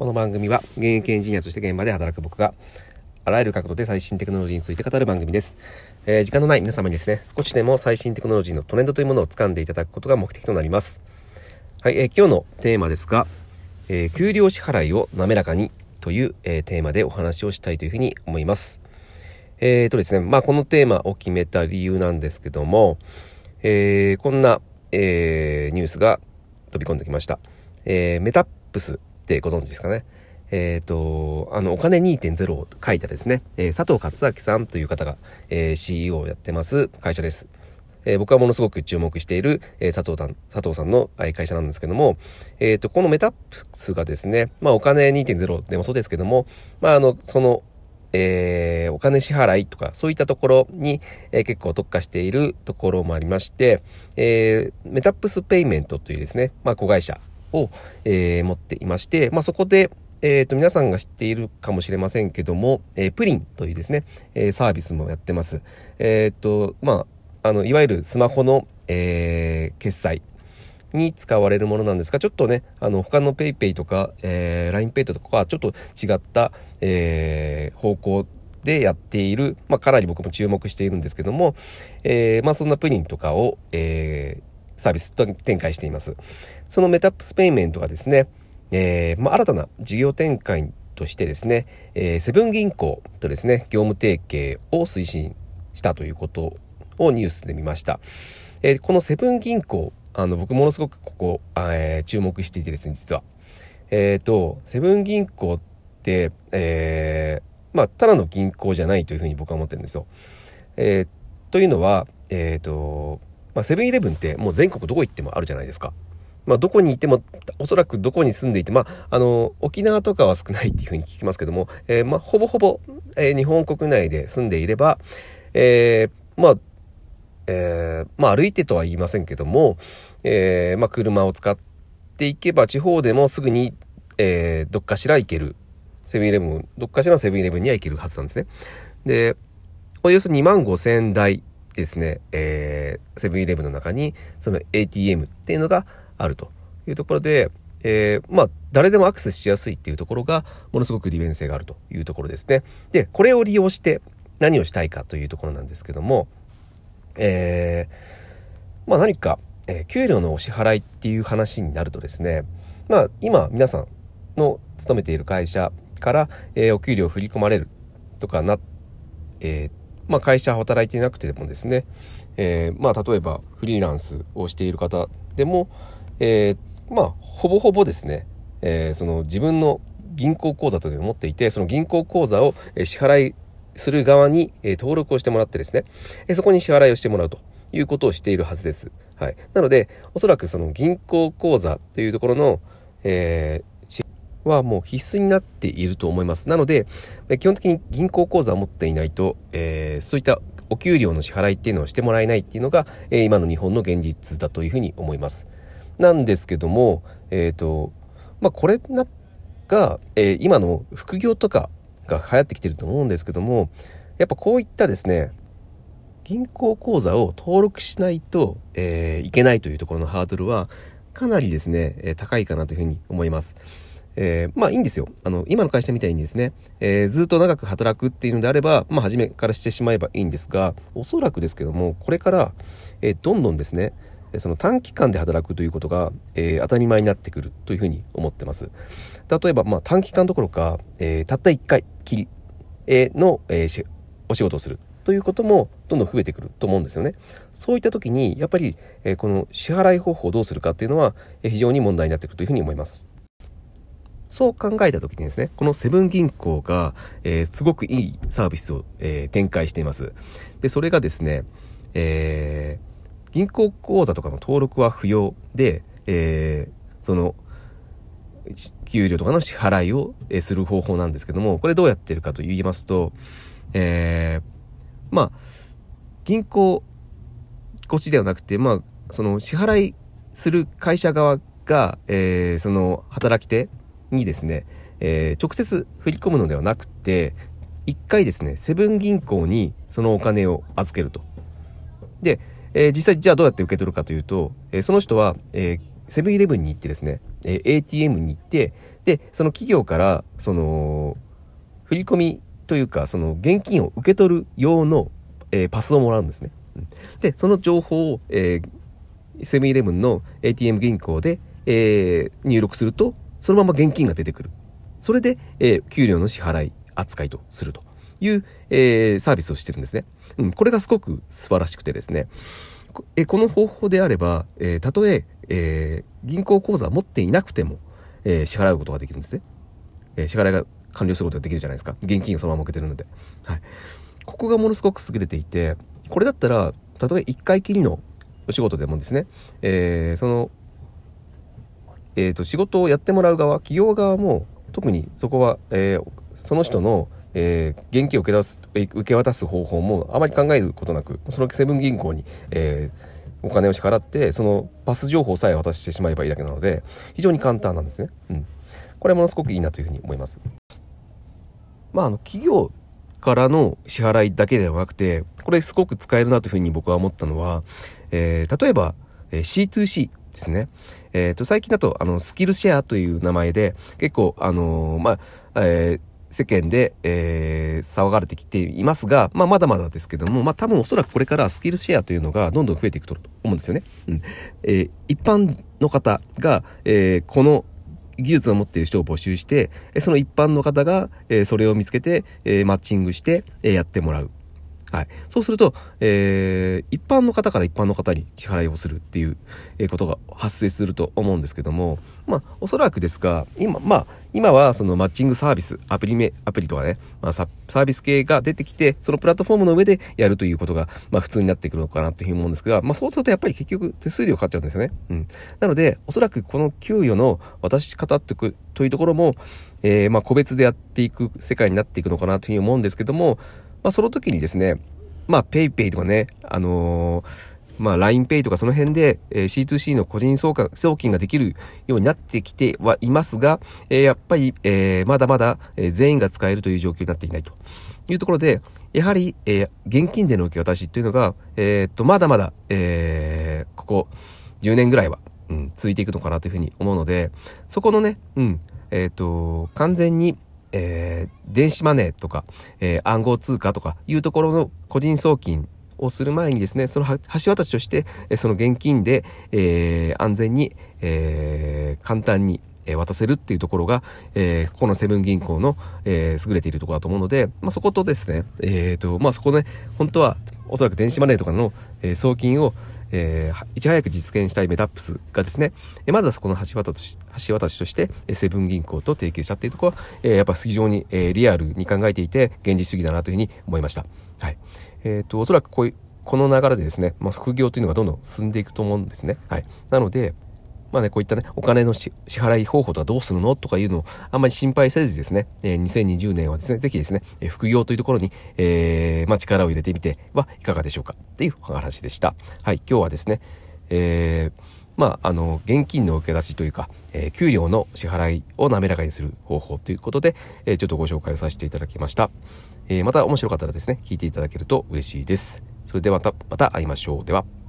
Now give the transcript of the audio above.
この番組は現役エンジニアとして現場で働く僕があらゆる角度で最新テクノロジーについて語る番組です。えー、時間のない皆様にですね、少しでも最新テクノロジーのトレンドというものを掴んでいただくことが目的となります。はい、えー、今日のテーマですが、えー、給料支払いを滑らかにという、えテーマでお話をしたいというふうに思います。えーとですね、まあこのテーマを決めた理由なんですけども、えこんな、えニュースが飛び込んできました。えメタップスってご存知ですかね。えっ、ー、と、あの、お金2.0を書いたですね、えー、佐藤勝明さんという方が、えー、CEO をやってます会社です。えー、僕はものすごく注目している、えー、佐藤さん、佐藤さんの会社なんですけども、えっ、ー、と、このメタップスがですね、まあお金2.0でもそうですけども、まああの、その、えー、お金支払いとか、そういったところに、えー、結構特化しているところもありまして、えー、メタップスペイメントというですね、まあ子会社を、えー、持っていまして、まあ、そこで、え、ー、と、皆さんが知っているかもしれませんけども、えー、プリンというですね、えー、サービスもやってます。えっ、と、まあ、あの、いわゆるスマホの、え決済に使われるものなんですが、ちょっとね、あの、他の PayPay とか、えー、LINEPay とかはちょっと違った、え方向でやっている、まあ、かなり僕も注目しているんですけども、えまあ、そんなプリンとかを、えー、サービスと展開しています。そのメタップスペイメントがですね、えー、まあ、新たな事業展開としてですね、えー、セブン銀行とですね、業務提携を推進したということをニュースで見ました。えー、このセブン銀行、あの、僕ものすごくここ、えー、注目していてですね、実は。えっ、と、セブン銀行って、え、まあ、ただの銀行じゃないというふうに僕は思ってるんですよ。えー、というのは、えっ、と、まあ、セブンイレブンってもう全国どこ行ってもあるじゃないですか。まあ、どこにいても、おそらくどこに住んでいて、まあ、あの、沖縄とかは少ないっていうふうに聞きますけども、えー、まあ、ほぼほぼ、えー、日本国内で住んでいれば、えー、まあ、えー、まあ、歩いてとは言いませんけども、えー、まあ、車を使っていけば、地方でもすぐに、えー、どっかしら行ける。セブンイレブン、どっかしらのセブンイレブンには行けるはずなんですね。で、およそ2万5千台ですね、えー、セブンイレブンの中に、その ATM っていうのがあるというところで、えー、まあ、誰でもアクセスしやすいっていうところが、ものすごく利便性があるというところですね。で、これを利用して何をしたいかというところなんですけども、えー、まあ何か、えー、給料のお支払いっていう話になるとですね、まあ今皆さんの勤めている会社から、え、お給料振り込まれるとかな、えー、まあ、会社働いていなくてもですね、えー、まあ、例えばフリーランスをしている方でも、えー、まあ、ほぼほぼですね、えー、その自分の銀行口座というのを持っていて、その銀行口座を支払いする側に登録をしてもらってですね、そこに支払いをしてもらうということをしているはずです。はい。なので、おそらくその銀行口座というところの、えはもう必須になっていると思います。なので、基本的に銀行口座を持っていないと、えー、そういったお給料の支払いっていうのをしてもらえないっていうのが、えー、今の日本の現実だというふうに思います。なんですけども、えっ、ー、と、まあ、これなが、え今の副業とかが流行ってきてると思うんですけども、やっぱこういったですね、銀行口座を登録しないと、えいけないというところのハードルは、かなりですね、高いかなというふうに思います。えー、まあいいんですよ。あの、今の会社みたいにですね、えー、ずっと長く働くっていうのであれば、まあ初めからしてしまえばいいんですが、おそらくですけども、これから、えー、どんどんですね、その短期間で働くということが、えー、当たり前になってくるというふうに思ってます。例えば、まあ短期間どころか、えー、たった1回きり、えの、えー、お仕事をするということもどんどん増えてくると思うんですよね。そういった時に、やっぱり、えー、この支払い方法をどうするかっていうのは、えー、非常に問題になってくるというふうに思います。そう考えた時にですね、このセブン銀行が、えー、すごくいいサービスを、えー、展開しています。で、それがですね、えー、銀行口座とかの登録は不要で、えー、その、給料とかの支払いを、する方法なんですけども、これどうやってるかと言いますと、えー、まあ、銀行こっちではなくて、まあ、その支払いする会社側が、えー、その働き手にですね、えー、直接振り込むのではなくて、一回ですね、セブン銀行にそのお金を預けると。で、えー、実際じゃあどうやって受け取るかというと、えー、その人は、えー、セブンイレブンに行ってですね、えー、ATM に行って、で、その企業から、その、振り込みというか、その現金を受け取る用の、えー、パスをもらうんですね。で、その情報を、えー、セブンイレブンの ATM 銀行で、えー、入力すると、そのまま現金が出てくる。それで、えー、給料の支払い扱いとするという、えー、サービスをしてるんですね。うん、これがすごく素晴らしくてですね。こえこの方法であれば、えー、たとええー、銀行口座を持っていなくても、えー、支払うことができるんですね。えー、支払いが完了することができるじゃないですか。現金をそのまま受けてるので。はい。ここがものすごく優れていて、これだったら、たとえ1回きりのお仕事でもですね、えー、その、え、ー、と、仕事をやってもらう側、企業側も、特にそこは、えー、その人の、えー、現金を受け出す、受け渡す方法もあまり考えることなく、そのセブン銀行に、えー、お金を支払って、そのパス情報さえ渡してしまえばいいだけなので、非常に簡単なんですね。うん。これものすごくいいなというふうに思います。まあ、あの、企業からの支払いだけではなくて、これすごく使えるなというふうに僕は思ったのは、えー、例えば、えー C2C ですね。えっ、ー、と、最近だと、あの、スキルシェアという名前で、結構、あのー、まあ、えー、世間で、えー、騒がれてきていますが、まあ、まだまだですけども、まあ、多分おそらくこれからスキルシェアというのがどんどん増えていくと思うんですよね。うん。えー、一般の方が、えー、この技術を持っている人を募集して、その一般の方が、えー、それを見つけて、えー、マッチングして、えー、やってもらう。はい。そうすると、えー、一般の方から一般の方に支払いをするっていう、ことが発生すると思うんですけども、まあ、おそらくですが、今、まあ、今はそのマッチングサービス、アプリめ、アプリとかね、まあサ、サービス系が出てきて、そのプラットフォームの上でやるということが、まあ、普通になってくるのかなというふうに思うんですが、まあ、そうするとやっぱり結局手数料かかっちゃうんですよね。うん。なので、おそらくこの給与の渡し方ってというところも、えー、まあ、個別でやっていく世界になっていくのかなというふうに思うんですけども、まあ、その時にですね、まあ、PayPay とかね、あのー、まあ、LINEPay とかその辺で、え、C2C の個人送金ができるようになってきてはいますが、え、やっぱり、え、まだまだ、え、全員が使えるという状況になっていないと。いうところで、やはり、え、現金での受け渡しというのが、え、っと、まだまだ、え、ここ10年ぐらいは、うん、続いていくのかなというふうに思うので、そこのね、うん、え、っと、完全に、えー、電子マネーとか、えー、暗号通貨とかいうところの個人送金をする前にですね、その橋渡しとして、その現金で、えー、安全に、えー、簡単に、渡せるっていうところが、えー、ここのセブン銀行の、えー、優れているところだと思うので、まあ、そことですね、えっ、ー、と、まあ、そこね、本当はおそらく電子マネーとかの、えー、送金を、えー、いち早く実現したいメタップスがですね、えまずはそこの橋渡し橋渡しとして、えセブン銀行と提携したっていうところは、えー、やっぱ非常に、えー、リアルに考えていて、現実主義だなというふうに思いました。はい。えっ、ー、と、おそらくこういう、この流れでですね、まあ、副業というのがどんどん進んでいくと思うんですね。はい。なので、まあね、こういったね、お金の支払い方法とはどうするのとかいうのをあんまり心配せずですね、えー、2020年はですね、ぜひですね、え、副業というところに、えー、まあ力を入れてみてはいかがでしょうかっていう話でした。はい、今日はですね、えー、まあ、あの、現金の受け出しというか、えー、給料の支払いを滑らかにする方法ということで、えー、ちょっとご紹介をさせていただきました。えー、また面白かったらですね、聞いていただけると嬉しいです。それではまた、また会いましょう。では。